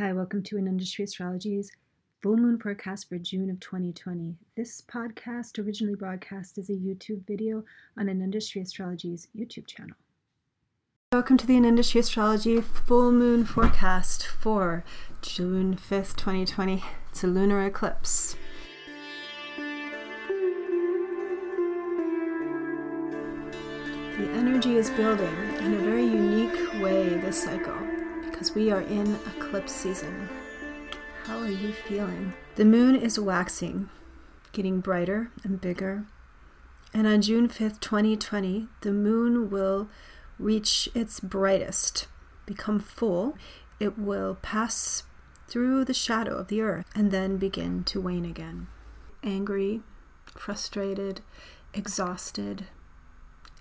Hi, welcome to Nandashri Astrology's full moon forecast for June of 2020. This podcast originally broadcast as a YouTube video on Nandashri Astrology's YouTube channel. Welcome to the Nandashri Astrology full moon forecast for June 5th, 2020. It's a lunar eclipse. The energy is building in a very unique way this cycle because we are in eclipse season. How are you feeling? The moon is waxing, getting brighter and bigger. And on June 5th, 2020, the moon will reach its brightest, become full. It will pass through the shadow of the earth and then begin to wane again. Angry, frustrated, exhausted,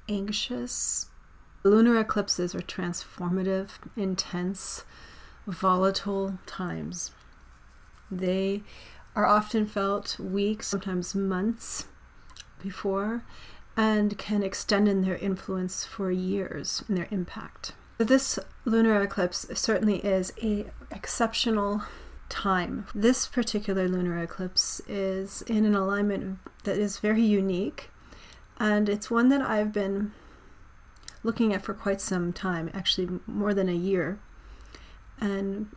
anxious. Lunar eclipses are transformative, intense, volatile times. They are often felt weeks, sometimes months before, and can extend in their influence for years in their impact. This lunar eclipse certainly is a exceptional time. This particular lunar eclipse is in an alignment that is very unique and it's one that I've been looking at for quite some time, actually more than a year, and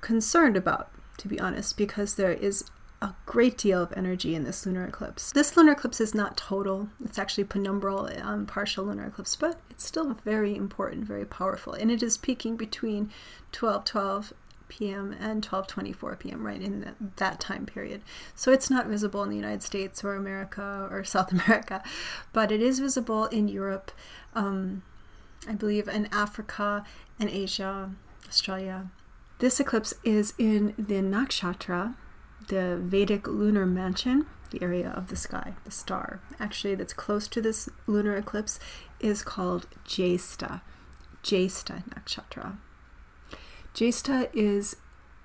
concerned about, to be honest, because there is a great deal of energy in this lunar eclipse. This lunar eclipse is not total, it's actually penumbral, um, partial lunar eclipse, but it's still very important, very powerful, and it is peaking between 12 12 p.m. and 12:24 p.m. right in that time period. So it's not visible in the United States or America or South America, but it is visible in Europe, um, I believe, in Africa and Asia, Australia. This eclipse is in the nakshatra, the Vedic lunar mansion, the area of the sky, the star. Actually, that's close to this lunar eclipse is called Jyesta, Jyesta nakshatra. Jyesta is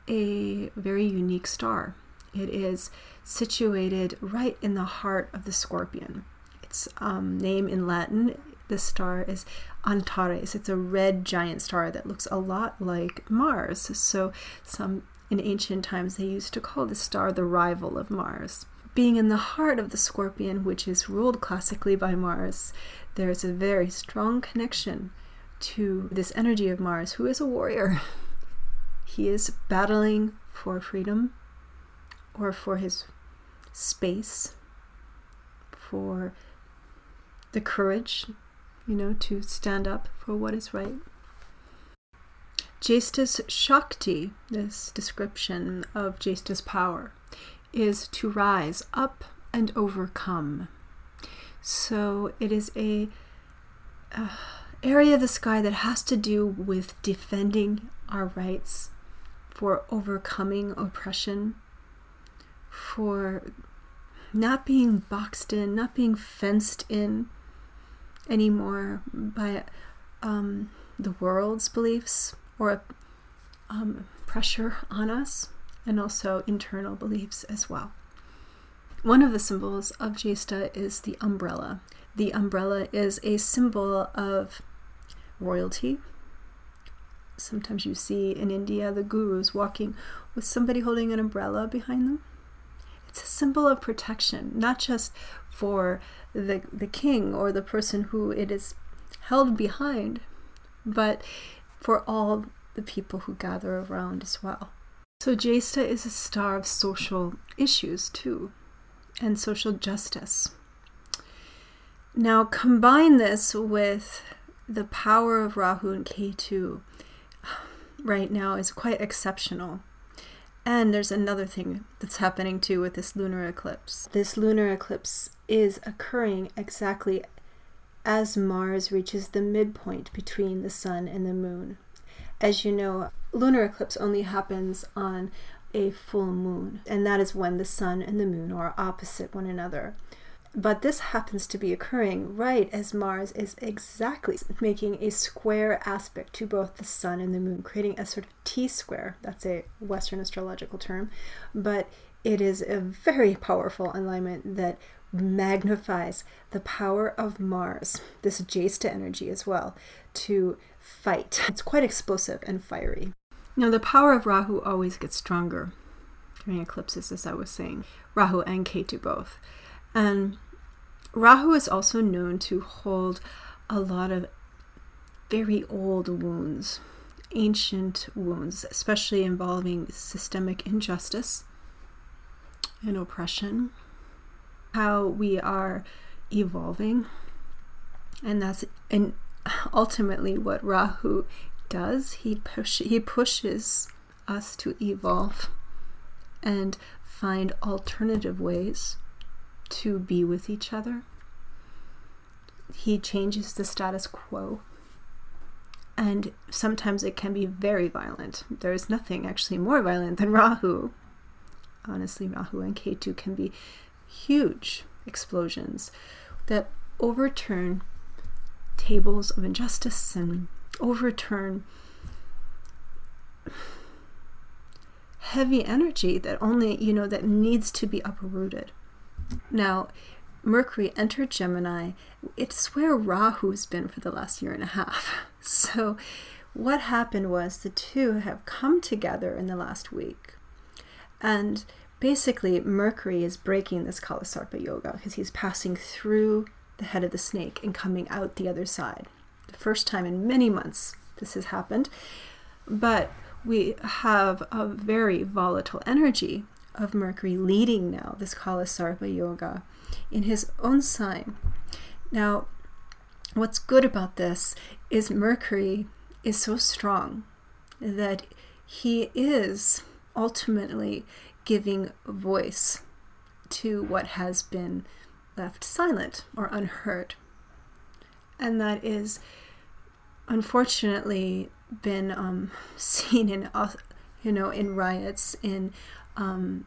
a very unique star. It is situated right in the heart of the scorpion. Its um, name in Latin, the star is Antares. It's a red giant star that looks a lot like Mars. So, some in ancient times they used to call the star the rival of Mars. Being in the heart of the scorpion, which is ruled classically by Mars, there is a very strong connection to this energy of Mars, who is a warrior. He is battling for freedom or for his space, for the courage, you know, to stand up for what is right. Jyesta's Shakti, this description of Jyesta's power, is to rise up and overcome. So it is a uh, area of the sky that has to do with defending our rights, for overcoming oppression, for not being boxed in, not being fenced in anymore by um, the world's beliefs or um, pressure on us, and also internal beliefs as well. One of the symbols of Jyesta is the umbrella. The umbrella is a symbol of royalty, sometimes you see in India the gurus walking with somebody holding an umbrella behind them. It's a symbol of protection, not just for the, the king or the person who it is held behind, but for all the people who gather around as well. So Jyesta is a star of social issues too, and social justice. Now combine this with the power of Rahu and Ketu right now is quite exceptional. And there's another thing that's happening too with this lunar eclipse. This lunar eclipse is occurring exactly as Mars reaches the midpoint between the sun and the moon. As you know, lunar eclipse only happens on a full moon, and that is when the sun and the moon are opposite one another. But this happens to be occurring right as Mars is exactly making a square aspect to both the Sun and the Moon, creating a sort of T square. That's a Western astrological term. But it is a very powerful alignment that magnifies the power of Mars, this Jyesta energy as well, to fight. It's quite explosive and fiery. Now, the power of Rahu always gets stronger during eclipses, as I was saying, Rahu and Ketu both. And Rahu is also known to hold a lot of very old wounds, ancient wounds, especially involving systemic injustice and oppression, how we are evolving. And that's and ultimately what Rahu does. He push he pushes us to evolve and find alternative ways to be with each other. He changes the status quo. And sometimes it can be very violent. There is nothing actually more violent than Rahu. Honestly, Rahu and Ketu can be huge explosions that overturn tables of injustice and overturn heavy energy that only, you know, that needs to be uprooted. Now, Mercury entered Gemini. It's where Rahu's been for the last year and a half. So, what happened was the two have come together in the last week. And basically, Mercury is breaking this Kalasarpa yoga because he's passing through the head of the snake and coming out the other side. The first time in many months this has happened. But we have a very volatile energy of Mercury leading now this Kalasarpa yoga in his own sign. Now, what's good about this is Mercury is so strong that he is ultimately giving voice to what has been left silent or unheard. And that is unfortunately been um, seen in, uh, you know, in riots, in um,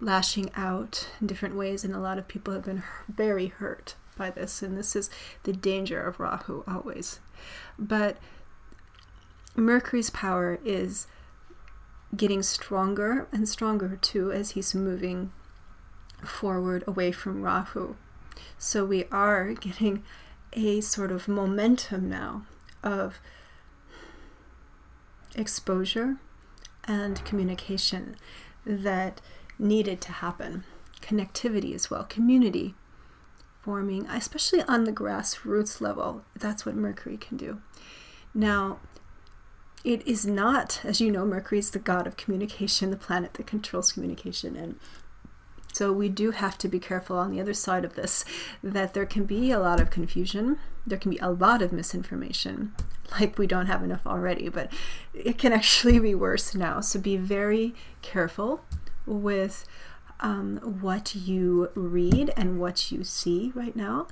lashing out in different ways, and a lot of people have been very hurt by this. And this is the danger of Rahu always. But Mercury's power is getting stronger and stronger too as he's moving forward away from Rahu. So we are getting a sort of momentum now of exposure and communication that needed to happen. Connectivity as well, community forming, especially on the grassroots level. That's what Mercury can do. Now, it is not, as you know, Mercury is the god of communication, the planet that controls communication. And so we do have to be careful on the other side of this that there can be a lot of confusion, there can be a lot of misinformation, like we don't have enough already, but it can actually be worse now. So be very careful with um, what you read and what you see right now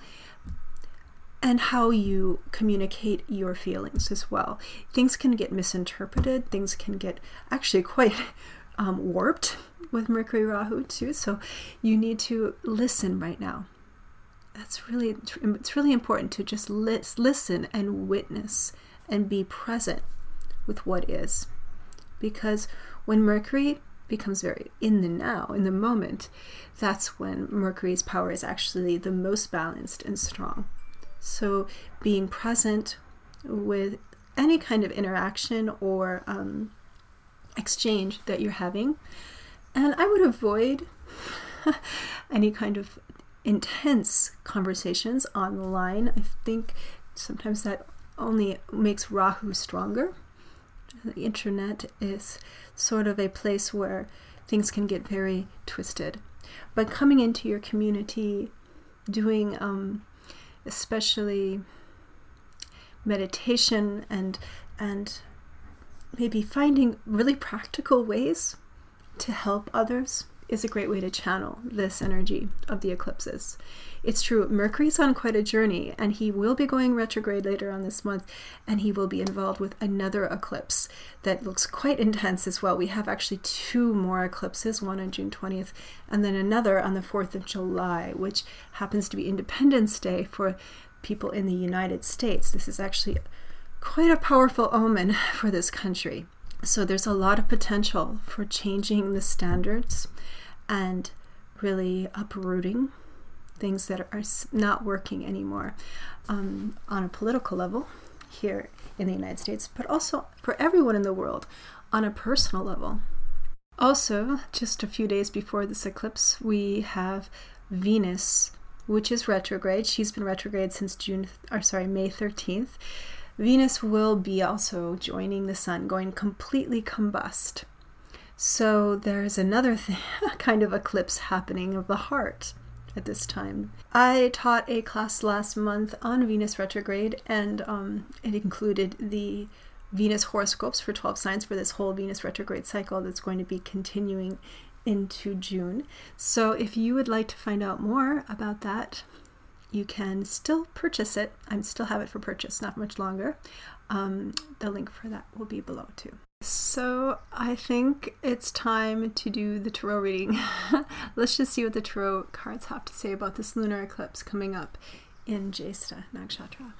and how you communicate your feelings as well. Things can get misinterpreted, things can get actually quite um, warped with Mercury Rahu too. So you need to listen right now. That's really it's really important to just listen and witness and be present with what is. Because when Mercury becomes very in the now, in the moment, that's when Mercury's power is actually the most balanced and strong. So being present with any kind of interaction or um, exchange that you're having. And I would avoid any kind of intense conversations online. I think sometimes that only makes Rahu stronger. The internet is sort of a place where things can get very twisted. But coming into your community, doing um, especially meditation and and maybe finding really practical ways to help others is a great way to channel this energy of the eclipses. It's true, Mercury's on quite a journey, and he will be going retrograde later on this month, and he will be involved with another eclipse that looks quite intense as well. We have actually two more eclipses, one on June 20th, and then another on the 4th of July, which happens to be Independence Day for people in the United States. This is actually quite a powerful omen for this country. So there's a lot of potential for changing the standards and really uprooting things that are not working anymore um, on a political level here in the United States, but also for everyone in the world on a personal level. Also, just a few days before this eclipse, we have Venus, which is retrograde. She's been retrograde since June, or sorry, May 13th. Venus will be also joining the sun, going completely combust. So there's another thing, kind of eclipse happening of the heart at this time. I taught a class last month on Venus retrograde, and um, it included the Venus horoscopes for 12 signs for this whole Venus retrograde cycle that's going to be continuing into June. So if you would like to find out more about that, you can still purchase it. I still have it for purchase, not much longer. Um, the link for that will be below too. So I think it's time to do the tarot reading. Let's just see what the tarot cards have to say about this lunar eclipse coming up in Jyesta Nakshatra.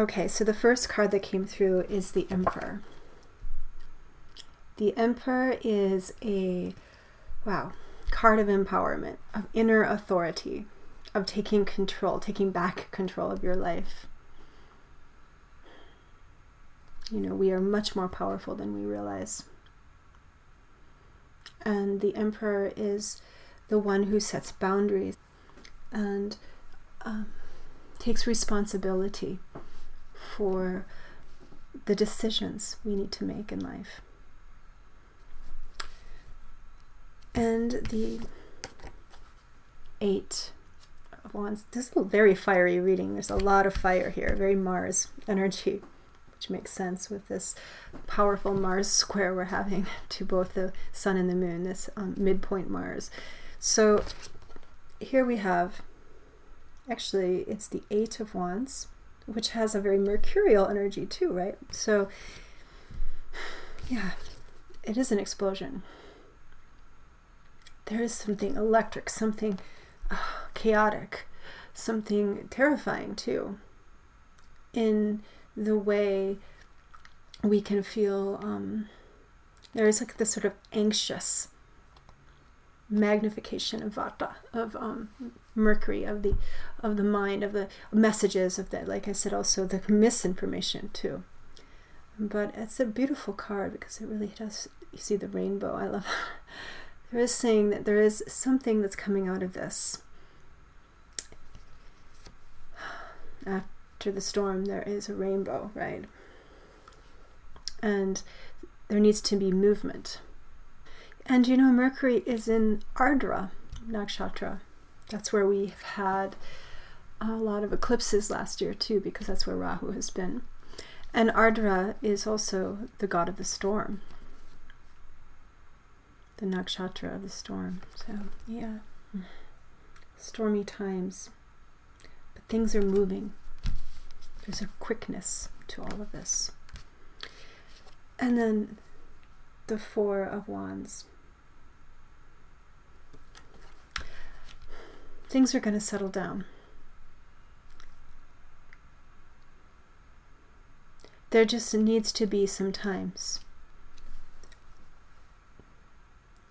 Okay, so the first card that came through is the Emperor. The Emperor is a, wow, card of empowerment, of inner authority, of taking control, taking back control of your life. You know, we are much more powerful than we realize. And the Emperor is the one who sets boundaries and um, takes responsibility for the decisions we need to make in life. And the eight of wands. This is a very fiery reading. There's a lot of fire here, very Mars energy, which makes sense with this powerful Mars square we're having to both the sun and the moon, this um, midpoint Mars. So here we have, actually, it's the eight of wands which has a very mercurial energy too, right? So, yeah, it is an explosion. There is something electric, something uh, chaotic, something terrifying too, in the way we can feel. Um, there is like this sort of anxious magnification of vata of um, mercury of the of the mind of the messages of that like i said also the misinformation too. But it's a beautiful card because it really does you see the rainbow. I love there is saying that there is something that's coming out of this. After the storm there is a rainbow right? And there needs to be movement. And you know, Mercury is in Ardra Nakshatra. That's where we've had a lot of eclipses last year too, because that's where Rahu has been. And Ardra is also the god of the storm, the nakshatra of the storm. So, yeah, stormy times. But things are moving. There's a quickness to all of this. And then the Four of Wands. Things are going to settle down. There just needs to be sometimes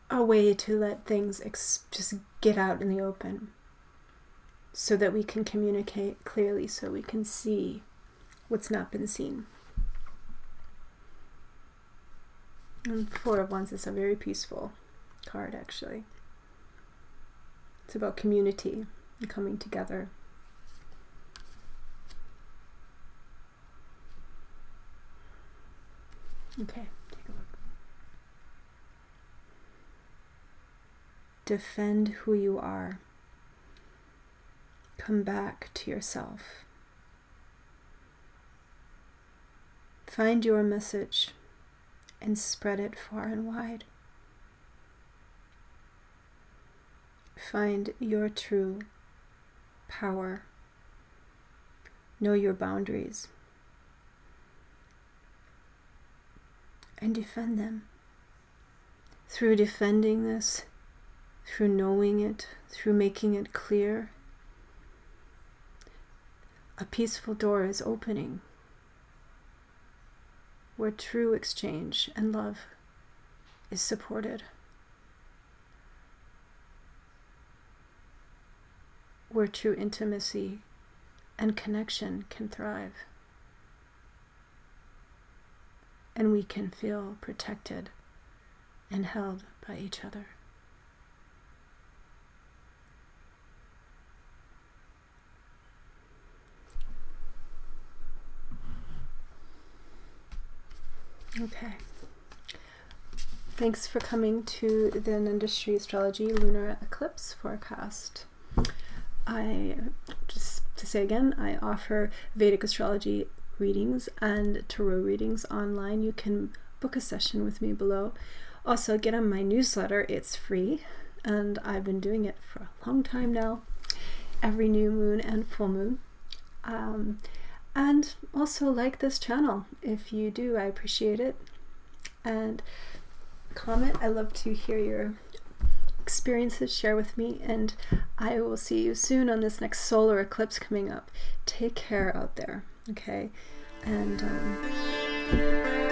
a way to let things ex- just get out in the open so that we can communicate clearly, so we can see what's not been seen. And Four of Wands is a very peaceful card, actually. It's about community and coming together. Okay, take a look. Defend who you are. Come back to yourself. Find your message and spread it far and wide. Find your true power. Know your boundaries. And defend them. Through defending this, through knowing it, through making it clear, a peaceful door is opening where true exchange and love is supported. Where true intimacy and connection can thrive. And we can feel protected and held by each other. Okay. Thanks for coming to the Nandashri Astrology Lunar Eclipse forecast. I just to say again, I offer Vedic astrology readings and tarot readings online. You can book a session with me below. Also, get on my newsletter, it's free, and I've been doing it for a long time now, every new moon and full moon. Um, and also like this channel. If you do, I appreciate it. And comment. I love to hear your experiences, share with me, and I will see you soon on this next solar eclipse coming up. Take care out there, okay? And um,